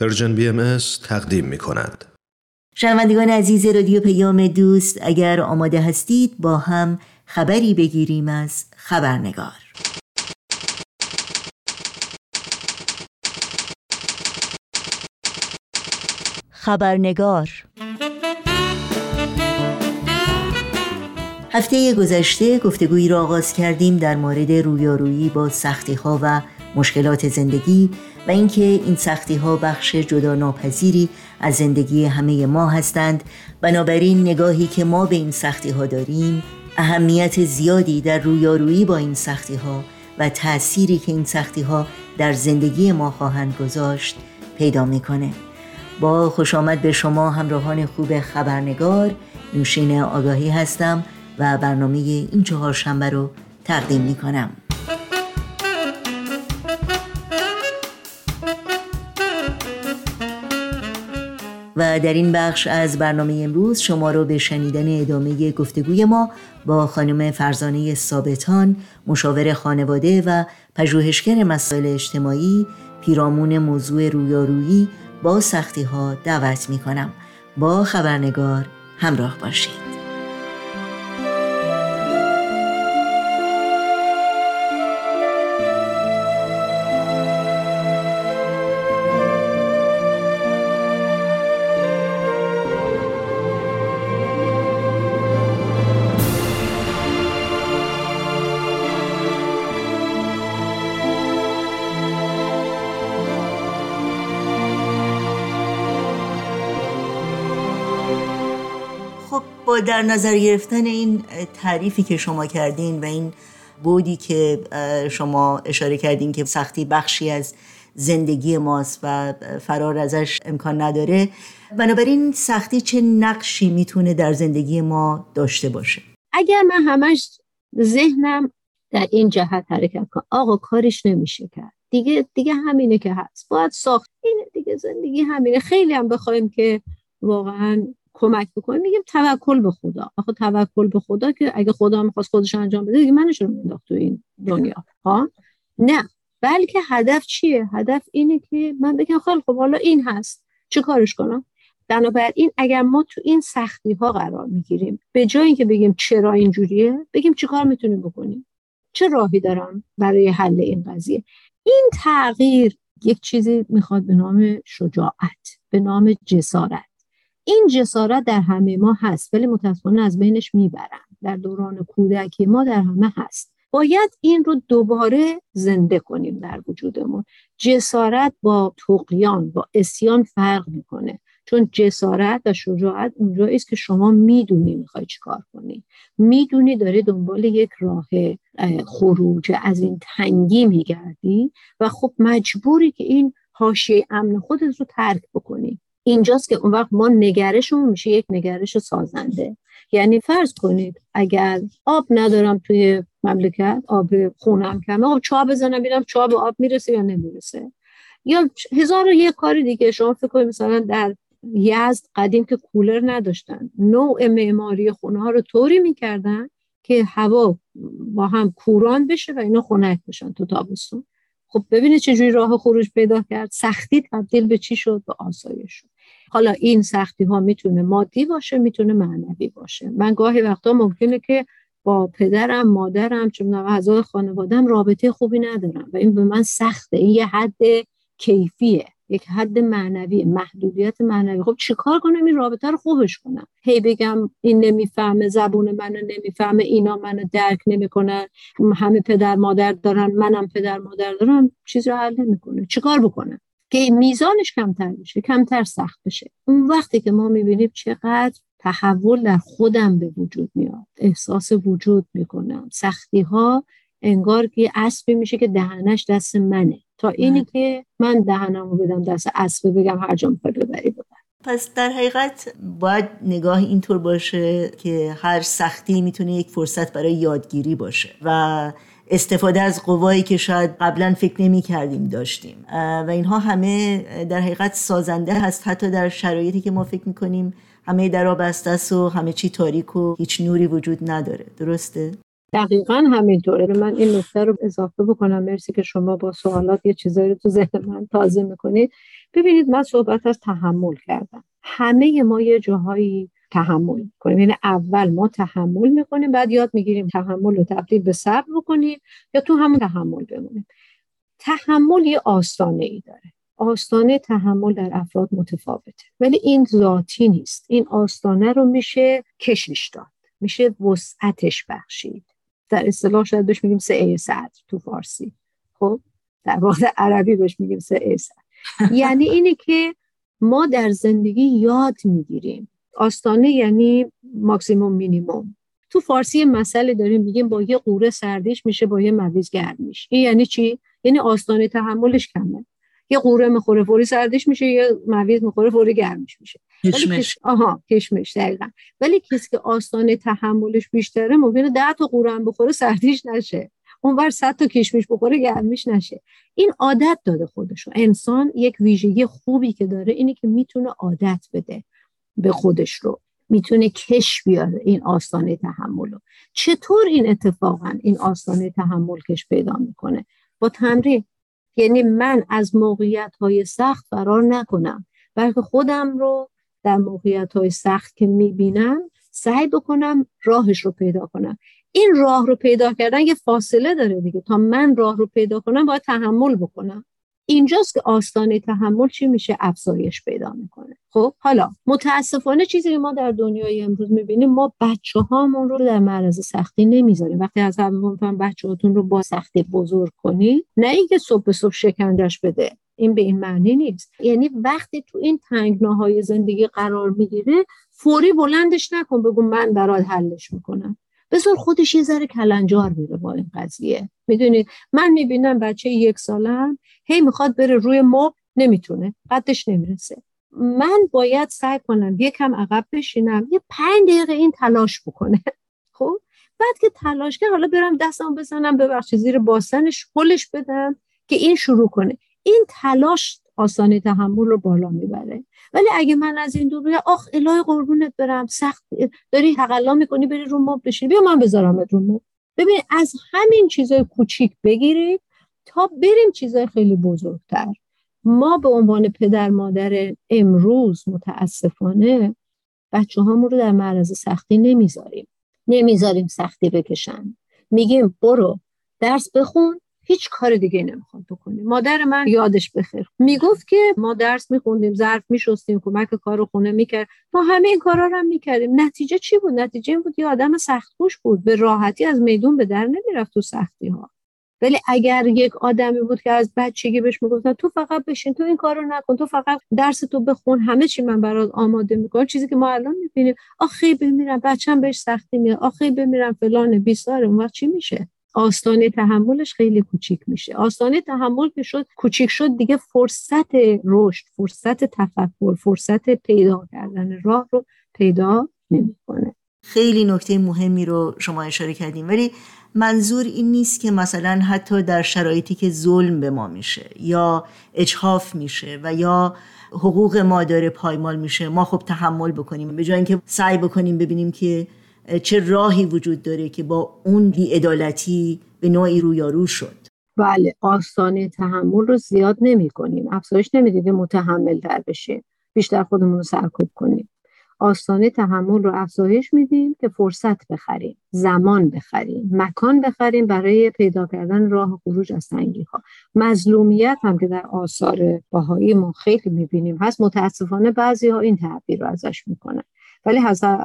Persian BMS تقدیم می کند. شنوندگان عزیز رادیو پیام دوست اگر آماده هستید با هم خبری بگیریم از خبرنگار خبرنگار هفته گذشته گفتگویی را آغاز کردیم در مورد رویارویی با سختی ها و مشکلات زندگی و اینکه این سختی ها بخش جدا ناپذیری از زندگی همه ما هستند. بنابراین نگاهی که ما به این سختی ها داریم اهمیت زیادی در رویارویی با این سختی ها و تأثیری که این سختی ها در زندگی ما خواهند گذاشت پیدا می‌کنه. با خوش آمد به شما همراهان خوب خبرنگار نوشین آگاهی هستم و برنامه این چهار شنبه رو تقدیم می و در این بخش از برنامه امروز شما رو به شنیدن ادامه گفتگوی ما با خانم فرزانه ثابتان مشاور خانواده و پژوهشگر مسائل اجتماعی پیرامون موضوع رویارویی با سختی ها دعوت می کنم با خبرنگار همراه باشید. در نظر گرفتن این تعریفی که شما کردین و این بودی که شما اشاره کردین که سختی بخشی از زندگی ماست و فرار ازش امکان نداره بنابراین سختی چه نقشی می‌تونه در زندگی ما داشته باشه؟ اگر من همش ذهنم در این جهت حرکت کنم آقا کارش نمیشه کرد. دیگه دیگه همینه که هست. باید ساخت. اینه دیگه زندگی همینه. خیلی هم بخوایم که واقعا کمک بکنیم میگیم توکل به خدا. آخه توکل به خدا که اگه خدا می‌خواست خودش انجام بده دیگه منش رو مینداخت تو این دنیا؟ ها؟ نه. بلکه هدف چیه؟ هدف اینه که من بگم خیلی خب حالا این هست. چه کارش کنم؟ بنابراین اگر ما تو این سختی ها قرار می‌گیریم به جای اینکه بگیم چرا اینجوریه بگیم چیکار می‌تونیم بکنیم؟ چه راهی دارم برای حل این قضیه؟ این تغییر یک چیزی می‌خواد به نام شجاعت به نام جسارت. این جسارت در همه ما هست ولی متاسفانه از بینش می‌برن در دوران کودکی ما در همه هست. باید این رو دوباره زنده کنیم در وجودمون. جسارت با تقیان با اسیان فرق می‌کنه. چون جسارت و شجاعت اونجایی است که شما می‌دونی می‌خوای چیکار کنی. می‌دونی داری دنبال یک راه خروج از این تنگی میگردی و خب مجبوری که این حاشیه امن خودت رو ترک بکنی. اینجاست که اون وقت ما نگرشمون میشه یک نگرش سازنده. یعنی فرض کنید اگر آب ندارم توی مملکت آب خونم کمه آب چا بزنم ببینم چا به آب می‌رسه یا نمی‌رسه؟ یا هزار و یک کاری دیگه شما فکر کنید مثلا در یزد قدیم که کولر نداشتن نوع معماری خونه ها رو طوری می‌کردن که هوا با هم کوران بشه و اینا خنک بشن تو تابستون. خب ببینید چجوری راه خروج پیدا کرد. سختی تبدیل به چی شد؟ به آسایش شد. حالا این سختی ها می‌تونه مادی باشه می‌تونه معنوی باشه. من گاهی وقتا ممکنه که با پدرم مادرم چون اعضای خانوادم رابطه خوبی ندارم و این به من سخته. این یه حد کیفیه. یک حد معنوی محدودیت معنوی. خب چیکار کنم؟ این رابطه رو خوبش کنم. هی بگم این نمی‌فهمه زبون منو نمی‌فهمه اینا منو درک نمی‌کنن همه پدر مادر دارن منم پدر مادر دارم. چیز رو حل نمی‌کنه. چیکار بکنم که میزانش کمتر بشه کمتر سخت بشه. اون وقتی که ما می‌بینیم چقدر تحول در خودم به وجود میاد احساس وجود می‌کنم. سختی ها انگار که اسبی میشه که دهنش دست منه. تا اینی بله. که من دهنمو بدم دست اسب بگم هر جا می‌خوای ببری ببر. پس در حقیقت باید نگاه اینطور باشه که هر سختی می‌تونه یک فرصت برای یادگیری باشه و استفاده از قوایی که شاید قبلا فکر نمی کردیم داشتیم و اینها همه در حقیقت سازنده هست. حتی در شرایطی که ما فکر می‌کنیم همه در بسته است و همه چی تاریک و هیچ نوری وجود نداره. درسته؟ دقیقا همینطوره. من این نکته رو اضافه بکنم. مرسی که شما با سوالات یه چیزایی رو تو ذهن من تازه می‌کنید. ببینید من صحبت از تحمل کردم. همه ما یه جاهایی تحمل کنیم یعنی اول ما تحمل می‌کنیم بعد یاد می‌گیریم تحمل رو تبدیل به صبر بکنیم یا تو همون تحمل بمونیم. تحمل یه آستانه ای داره. آستانه تحمل در افراد متفاوته. ولی این ذاتی نیست. این آستانه رو میشه کشش داد. میشه وسعتش بخشید. در اصطلاح شاید بهش میگیم سه صدر تو فارسی. خب در واقع عربی بهش میگیم سه صدر. یعنی اینه که ما در زندگی یاد می‌گیریم. آستانه یعنی ماکسیموم مینیموم. تو فارسی مسئله داریم میگیم با یه قوره سردیش میشه با یه مویز گرم میشه. این یعنی چی؟ یعنی آستانه تحملش کمه. یه قوره می‌خوره فوری سردش میشه یه مویز می‌خوره فوری گرمش میشه. کشمش. آها کشمش دقیقا. ولی کسی که آستانه تحملش بیشتره ممکنه ده تا قوره هم بخوره سردیش نشه. اون بر صد تا کشمش بخوره گرمش نشه. این عادت داده خودشو انسان یک ویژگی خوبی که داره اینه که می‌تونه عادت بده به خودش رو. می‌تونه کش بیاره این آستانه تحمل رو. چطور این اتفاقا این آستانه تحمل کش پیدا می‌کنه؟ با تمرین. یعنی من از موقعیت های سخت فرار نکنم بلکه خودم رو در موقعیت های سخت که می‌بینم سعی بکنم راهش رو پیدا کنم. این راه رو پیدا کردن یه فاصله داره دیگه. تا من راه رو پیدا کنم باید تحمل بکنم. اینجاست که آستانه تحمل چی میشه؟ افزایش پیدا می‌کنه. خب حالا متاسفانه چیزی که ما در دنیای امروز می‌بینیم ما بچه هامون رو در معرض سختی نمی‌ذاریم. وقتی از اول بچه هاتون رو با سختی بزرگ کنید نه اینکه صبح به صبح شکنجش بده. این به این معنی نیست. یعنی وقتی تو این تنگناهای زندگی قرار می‌گیره فوری بلندش نکن بگو من برات حلش می‌کنم. بذار خودش یه ذره کلنجار میره با این قضیه. می‌دونید من می‌بینم بچه یک سالم هی می‌خواد بره روی مب نمی‌تونه. قدش نمی‌رسه. من باید سعی کنم یکم عقب بشینم یه پنج دقیقه این تلاش بکنه. خب؟ بعد که تلاش کرد حالا برم دستم بزنم ببخشید زیر باسنش پلش بدم که این شروع کنه. این تلاش آسانی تحمل رو بالا می‌بره. ولی اگه من از این دور آخ الهی قربونت برم. سخت. داری تقلا می‌کنی بری رو مب بشینی. بیا من بذارم رو مب. ببین از همین چیزای کوچیک بگیرید تا بریم چیزای خیلی بزرگتر. ما به عنوان پدر مادر امروز متاسفانه بچه هامون رو در معرض سختی نمی‌ذاریم. نمی‌ذاریم سختی بکشن. میگیم برو درس بخون هیچ کار دیگه نمی‌خوام بکنیم مادر من یادش بخیر. می‌گفت که ما درس میخوندیم ظرف میشستیم کمک کار خونه می‌کرد. ما همه این کارا رو هم می‌کردیم. نتیجه چی بود؟ نتیجه این بود یه آدم سختگوش بود. به راحتی از میدون به در نمی‌رفت تو سختی ها ولی اگر یک آدمی بود که از بچگی بهش می‌گفتن تو فقط بشین تو این کارو نکن تو فقط درس تو بخون همه چی من برات آماده می‌کنم. چیزی که ما الان می‌بینیم آخه بمیرم بچم بهش سختی میاد آخه بمیرم فلان بیسار اون وقت چی میشه؟ آستانه تحملش خیلی کوچیک میشه. آستانه تحمل که شد کوچیک شد دیگه فرصت رشد فرصت تفکر فرصت پیدا کردن راه رو پیدا نمی‌کنه. خیلی نکته مهمی رو شما اشاره کردیم. ولی منظور این نیست که مثلا حتی در شرایطی که ظلم به ما میشه یا اجحاف میشه و یا حقوق ما داره پایمال میشه ما خب تحمل بکنیم. به جای اینکه سعی بکنیم ببینیم که چه راهی وجود داره که با اون بیعدالتی به نوعی رویارو شد؟ بله آستانه تحمل رو زیاد نمی کنیم افزایش نمیدیم متحمل در بشیم بیشتر خودمون رو سرکوب کنیم. آستانه تحمل رو افزایش میدیم که فرصت بخریم زمان بخریم مکان بخریم برای پیدا کردن راه خروج از تنگی ها مظلومیت هم که در آثار باهایی ما خیلی می‌بینیم هست متاسفانه بعضی ها این تعبیر رو ازش می‌کنن. ولی حضرت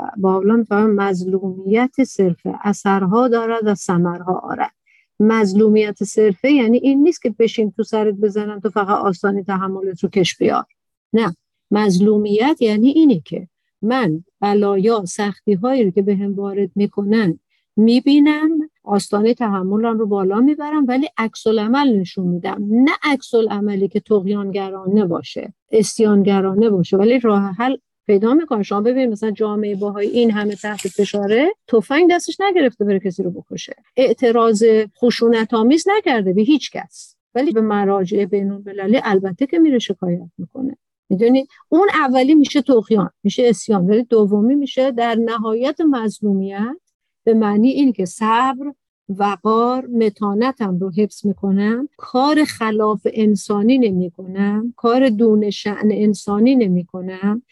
میفرمان مظلومیت صرفه اثرها دارد و ثمرها آرد. مظلومیت صرفه یعنی این نیست که بشین تو سرت بزنن تو فقط آستانی تحملت رو کش بیار. نه مظلومیت یعنی اینه که من بلایا سختی هایی رو که به هم وارد می‌کنن می‌بینم آستانه تحملم رو بالا می‌برم ولی عکس عمل نشون میدم. نه عکس عملی که تقیانگرانه باشه استیانگرانه باشه ولی راه حل پیدا می‌کنه شما ببینید مثلا جامعه باهای این همه تحت فشاره تفنگ دستش نگرفته بره کسی رو بکشه. اعتراض خشونت آمیز نکرده به هیچ کس. ولی به مراجع بین المللی البته که میره شکایت می‌کنه. می‌دونی؟ اون اولی میشه توخیان میشه اسیان. ولی دومی میشه در نهایت مظلومیت به معنی این که صبر وقار متانتم رو حفظ می‌کنم. کار خلاف انسانی نمی کنم کار دون شعن انسانی نمی کنم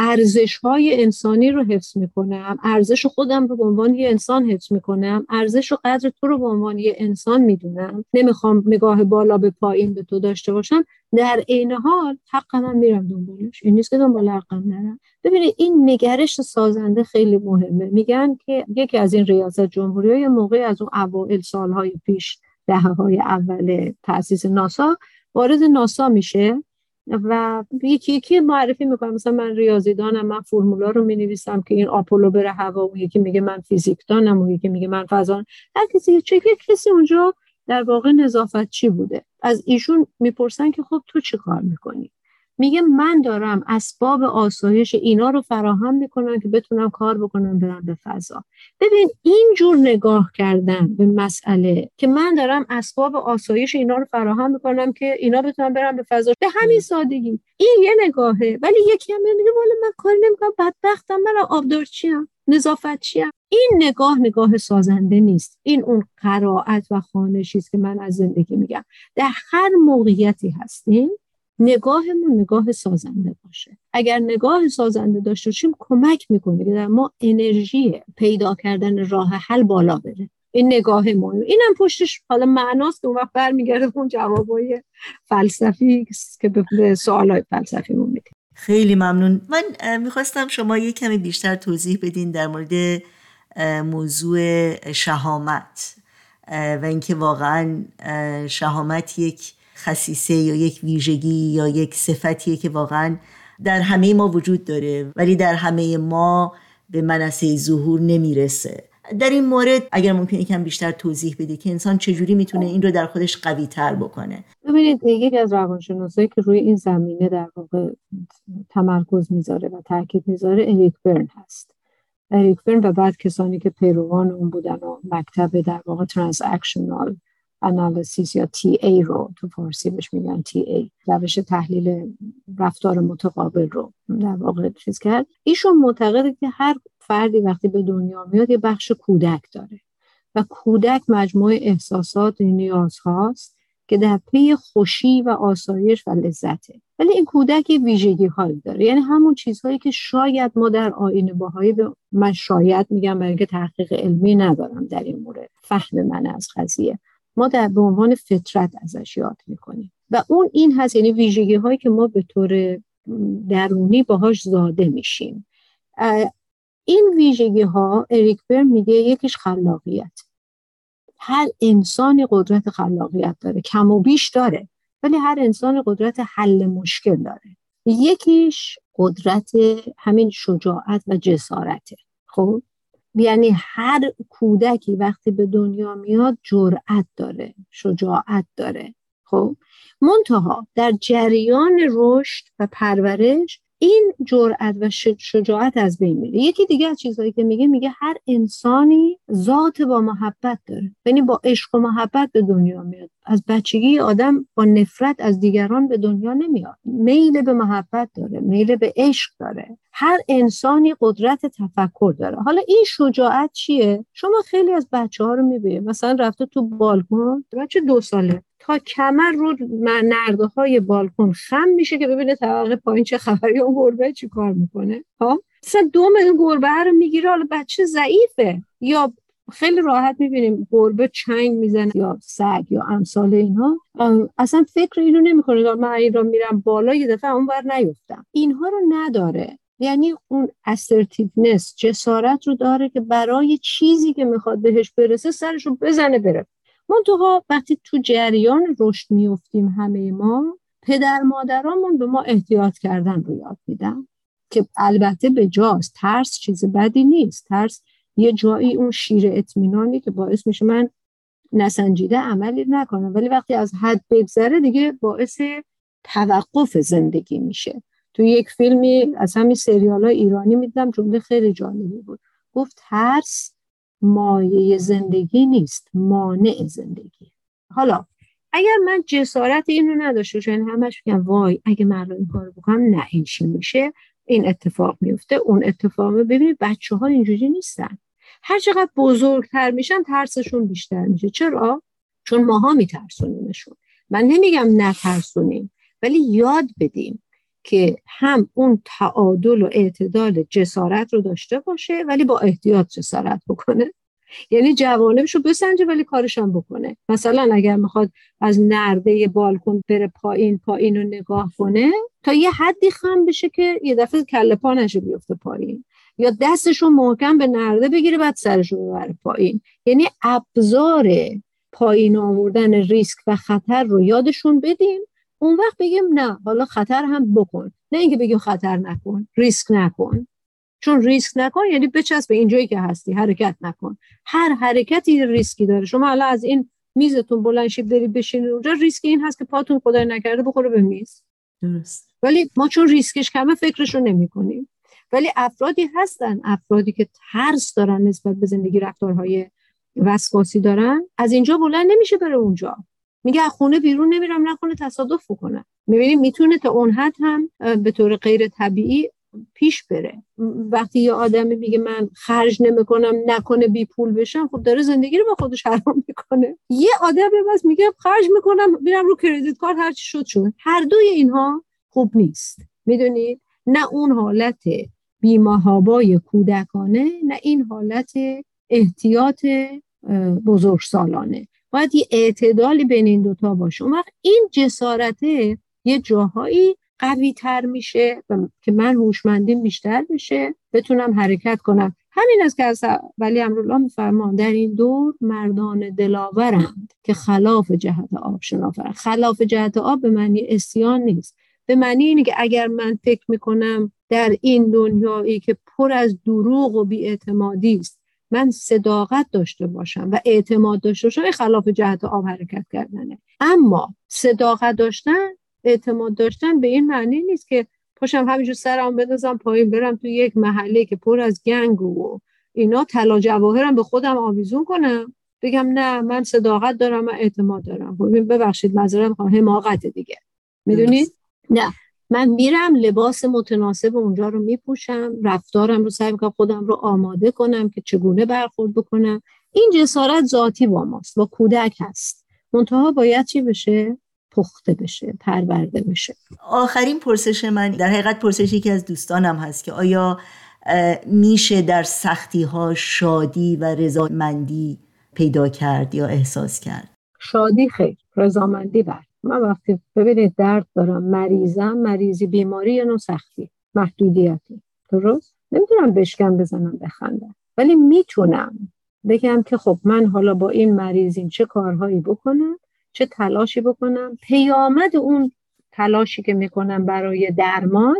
ارزش های انسانی رو حفظ می‌کنم ارزش خودم رو به عنوان یه انسان حفظ می‌کنم ارزش و قدر تو رو به عنوان یه انسان می‌دونم. نمی‌خوام نگاه بالا به پایین به تو داشته باشم. در عین حال حق من میرم دنبالش. این نیست که دنبال حقم نرم. ببینید این نگرش سازنده خیلی مهمه. میگن که یکی از این ریاست جمهوری های موقع از اون اوائل سالهای پیش دهه های اول تاسیس ناسا وارد ناسا میشه. و یکی یکی معرفی می‌کنم. مثلا من ریاضیدانم من فرمولا رو می‌نویسم که این آپولو بره هوا و یکی میگه من فیزیکدانم و یکی میگه من فضان. هر کسی چه کسی اونجا در واقع نظافت چی بوده؟ از ایشون می‌پرسن که خب تو چی کار می‌کنی؟ میگه من دارم اسباب آسایش اینا رو فراهم می‌کنم که بتونم کار بکنم برم به فضا. ببین این جور نگاه کردن به مسئله که من دارم اسباب آسایش اینا رو فراهم می‌کنم که اینا بتونم برم به فضا. به همین سادگی. این یه نگاهه. ولی یکی هم میگه والا من کار نمی‌کنم بدبختم من آبدارچیم نظافت چیم این نگاه نگاه سازنده نیست. این اون قرائت و خانشی است که من از زندگی میگم. در هر موقعیتی هستیم نگاهمون نگاه سازنده باشه. اگر نگاه سازنده داشته باشیم کمک می‌کنه که در ما انرژی پیدا کردن راه حل بالا بره. این نگاه ما اینم پشتش حالا معناست اون وقت برمیگرده اون جوابای فلسفی که به سوالای فلسفی میده. خیلی ممنون. من می‌خواستم شما یه کمی بیشتر توضیح بدین در مورد موضوع شهامت و اینکه واقعا شهامت یک خصیصه یا یک ویژگی یا یک صفتیه که واقعا در همه ما وجود داره ولی در همه ما به منصه ظهور نمی‌رسه. در این مورد اگر ممکن یکم بیشتر توضیح بده که انسان چجوری می‌تونه این رو در خودش قوی تر بکنه. ببینید یکی از روانشناسایی که روی این زمینه در واقع تمرکز می‌ذاره و تاکید می‌ذاره اریک برن هست. اریک برن و بعد کسانی که پیروان اون بودن و مکتب در واقع ترانزاکشنال انالیسیس یا تی ای رو تو فارسی بهش میگن تی ای روش تحلیل رفتار متقابل رو در واقع چیز کرد. ایشون معتقده که هر فردی وقتی به دنیا میاد یه بخش کودک داره و کودک مجموعه احساسات و نیازهاست که در پی خوشی و آسایش و لذته. ولی این کودک ویژگی هایی داره. یعنی همون چیزهایی که شاید ما در آینه باهایی به من شاید میگم برای اینکه تحقیق علمی ندارم در این مورد. فهم من از قضیه. ما در به عنوان فطرت ازش یاد می‌کنیم. و اون این هست یعنی ویژگی هایی که ما به طور درونی باهاش زاده میشیم. این ویژگی ها اریک برن میگه یکیش خلاقیت. هر انسانی قدرت خلاقیت داره کم و بیش داره ولی هر انسان قدرت حل مشکل داره. یکیش قدرت همین شجاعت و جسارته. خب؟ یعنی هر کودکی وقتی به دنیا میاد جرأت داره شجاعت داره. خب؟ منتها در جریان رشد و پرورش این جرأت و شجاعت از بین میره. یکی دیگه از چیزهایی که میگه میگه هر انسانی ذات با محبت داره. یعنی با عشق و محبت به دنیا میاد. از بچگی آدم با نفرت از دیگران به دنیا نمیاد. میل به محبت داره میل به عشق داره. هر انسانی قدرت تفکر داره. حالا این شجاعت چیه؟ شما خیلی از بچه ها رو می‌بینید. مثلا رفته تو بالکن بچه دو ساله. تا کمر رو نرده های بالکن خم میشه که ببینه طبقه پایین چه خبری اون گربه چی کار می‌کنه. ها مثلا دوم این گربه رو می‌گیره حالا بچه ضعیفه. یا خیلی راحت می‌بینیم گربه چنگ می‌زنه یا سگ یا امثال اینها اصلا فکر اینو نمی‌کنه. من این رو میرم بالا یه دفعه اون بر نیفتم. اینها رو نداره. یعنی اون assertiveness جسارت رو داره که برای چیزی که می‌خواد بهش برسه سرش رو بزنه بره. منتها وقتی تو جریان رشد میفتیم همه ما پدر مادرامون به ما احتیاط کردن رو یاد میدن. که البته به جاست ترس چیز بدی نیست. ترس یه جایی اون شیر اطمینانی که باعث میشه من نسنجیده عملی نکنم. ولی وقتی از حد بگذره دیگه باعث توقف زندگی میشه. تو یک فیلمی از همین سریال های ایرانی می‌دیدم جمله خیلی جالبی بود. گفت ترس مایه زندگی نیست مانع زندگی. حالا اگر من جسارت اینو نداشته باشم یعنی همش میگم وای اگه من این کارو بکنم نه این چی میشه؟ این اتفاق میفته اون اتفاق ببینید بچه ها اینجوری نیستن. هر چقدر بزرگتر میشن ترسشون بیشتر میشه. چرا؟ چون ماها میترسونیمشون. من نمیگم نترسونیم ولی یاد بدیم که هم اون تعادل و اعتدال جسارت رو داشته باشه ولی با احتیاط جسارت بکنه. یعنی جوانبش رو بسنجه ولی کارش هم بکنه. مثلا اگر می‌خواد از نرده بالکن بره پایین پایین رو نگاه کنه تا یه حدی خم بشه که یه دفعه کله پا نشه بیفته پایین. یا دستش رو محکم به نرده بگیره بعد سرش رو ببره پایین. یعنی ابزار پایین آوردن ریسک و خطر رو یادشون بدیم. اون وقت بگیم نه حالا خطر هم بکن. نه اینکه بگیم خطر نکن ریسک نکن. چون ریسک نکن یعنی بچسب به اینجایی که هستی حرکت نکن. هر حرکتی ریسکی داره. شما حالا از این میزتون بلند شید بری بشینید اونجا ریسک این هست که پاتون خدای نکرده بخوره به میز. درست. ولی ما چون ریسکش کمه فکرشو نمی کنیم ولی افرادی هستن افرادی که ترس دارن نسبت به زندگی رفتارهای وسواسی دارن از اینجا بلند نمیشه بره اونجا. میگه از خونه بیرون نمیرم نکنه تصادف بکنه می‌بینیم می‌تونه تا اون حد هم به طور غیر طبیعی پیش بره. وقتی یه آدمی میگه من خرج نمی‌کنم نکنه بی پول بشم خب داره زندگی رو به خودش حرام می‌کنه. یه آدم بس میگه خرج می‌کنم میرم رو کردیت کارت هر چی شد شد. هر دوی اینها خوب نیست. می‌دونید نه اون حالت بیمهابای کودکانه نه این حالت احتیاط بزرگ سالانه باید یه اعتدالی بین این دوتا باشه. اون وقت این جسارته یه جاهایی قوی تر میشه که من هوشمندیم بیشتر بشه بتونم حرکت کنم. همین است که از ولی امرالله میفرمان در این دور مردان دلاورند که خلاف جهت آب شنافرند خلاف جهت آب به معنی اسیان نیست. به معنی اینه که اگر من فکر می‌کنم در این دنیایی که پر از دروغ و بیاعتمادی است من صداقت داشته باشم و اعتماد داشته باشم خلاف جهت آب حرکت کردنه. اما صداقت داشتن اعتماد داشتن به این معنی نیست که پاشم همینجور سرم بندازم پایین برم تو یک محله که پر از گنگ و اینا طلا جواهرم به خودم آویزون کنم. بگم نه من صداقت دارم من اعتماد دارم. ببخشید معذرت می‌خوام حماقت دیگه. می‌دونید نه. من میرم لباس متناسب اونجا رو میپوشم رفتارم رو سعی می‌کنم خودم رو آماده کنم که چگونه برخورد بکنم. این جسارت ذاتی با ماست با کودک هست. منتها باید چی بشه؟ پخته بشه پرورده بشه. آخرین پرسش من در حقیقت پرسشی که از دوستانم هست که آیا میشه در سختی ها شادی و رضامندی پیدا کرد یا احساس کرد؟ شادی خیر رضامندی بر من وقتی ببینید درد دارم مریضم مریضی بیماری یا نوع سختی محدودیتی. درست؟ نمی‌تونم بشکم بزنم بخندم. ولی می‌تونم. بگم که خب من حالا با این مریضیم چه کارهایی بکنم چه تلاشی بکنم. پیامد اون تلاشی که می‌کنم برای درمان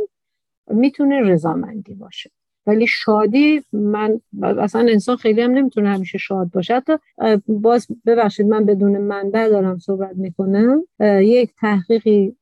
می‌تونه رضامندی باشه. ولی شادی من اصلا انسان خیلی هم نمی‌تونه همیشه شاد باشه. حتی باز ببخشید من بدون منبع دارم صحبت می‌کنم. یک تحقیقی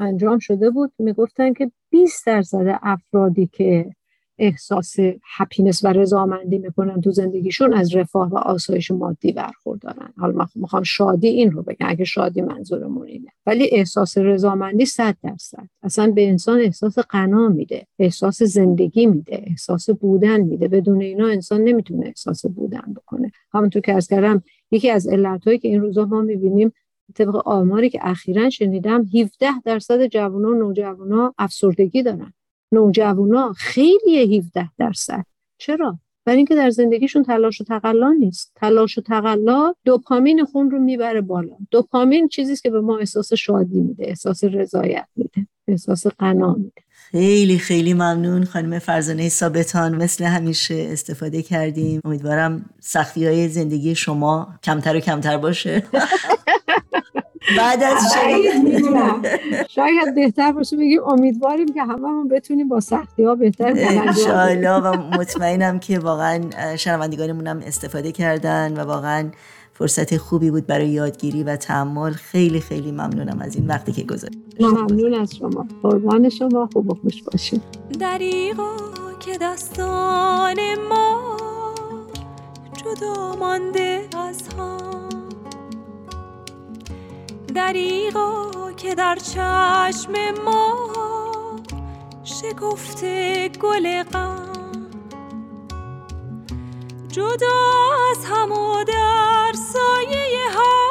انجام شده بود. می‌گفتن که 20 درصد افرادی که احساس هپینس و رضامندی می‌کنن تو زندگیشون از رفاه و آسایش مادی برخوردارن. حالا می‌خوام شادی این رو بگم اگه شادی منظورمون اینه. ولی احساس رضامندی صد درصد. اصلا به انسان احساس قنا میده احساس زندگی میده احساس بودن میده. بدون اینا انسان نمی‌تونه احساس بودن بکنه. همونطور که از کردم یکی از علتهایی که این روزا ما می‌بینیم طبق آماری که اخیرا شنیدم 17 درصد جوانان و نوجوانا افسردگی دارن. نوجوانا خیلی 17 درصد. چرا؟ برای اینکه در زندگیشون تلاش و تقلا نیست. تلاش و تقلا دوپامین خون رو می‌بره بالا. دوپامین چیزی که به ما احساس شادی میده احساس رضایت میده احساس قنا میده. خیلی خیلی ممنون خانم فرزانه ثابتان. مثل همیشه استفاده کردیم. امیدوارم سختی های زندگی شما کمتر و کمتر باشه. بعد از شاید بهتر باشه بگیم امیدواریم که هممون بتونیم با سختی ها بهتر انشاءالله و مطمئنم که واقعا شنوندگانمون هم استفاده کردن و واقعا فرصت خوبی بود برای یادگیری و تحمل. خیلی خیلی ممنونم از این وقتی که گذاشتید. ممنون از شما. قربان شما. خوب و خوش باشید. دریغا که دستان ما جدا مانده از هم. دریغا که در چشم ما شکفته گل غم. جدا از هم و در سایه ها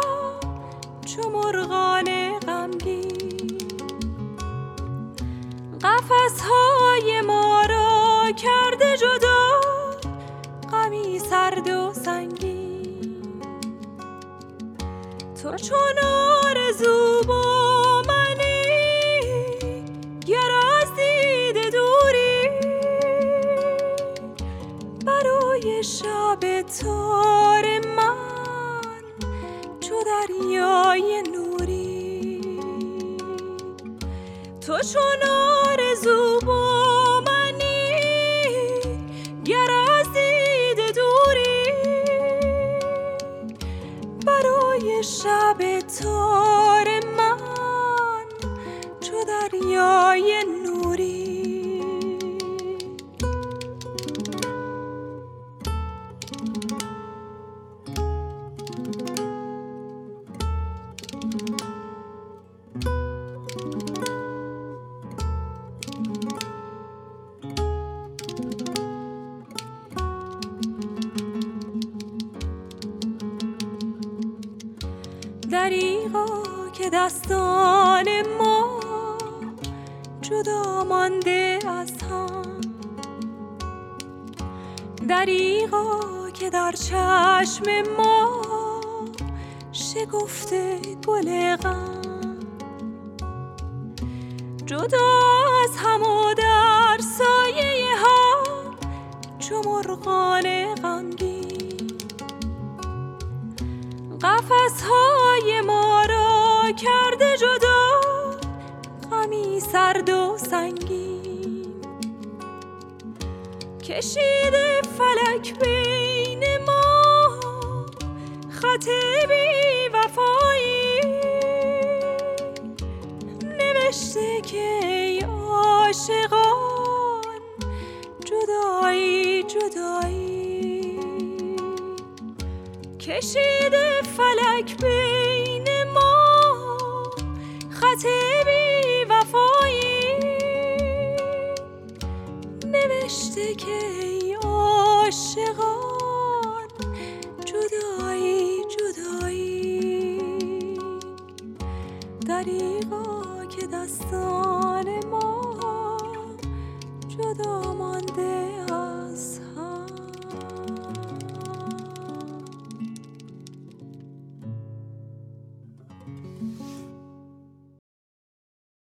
چو مرغان غمگین. قفس های ما را کرده جدا غمی سرد و سنگین. تو چون 错。دریغا که در چشم ما شکفته گل غم. جدا از هم و در سایه ها چو مرغان قفس های ما را کرده جدا غمی سرد و سنگین. کشیده فلک بین ما خط بی وفایی. نوشته که ای عاشقان جدایی جدایی. کشیده فلک بین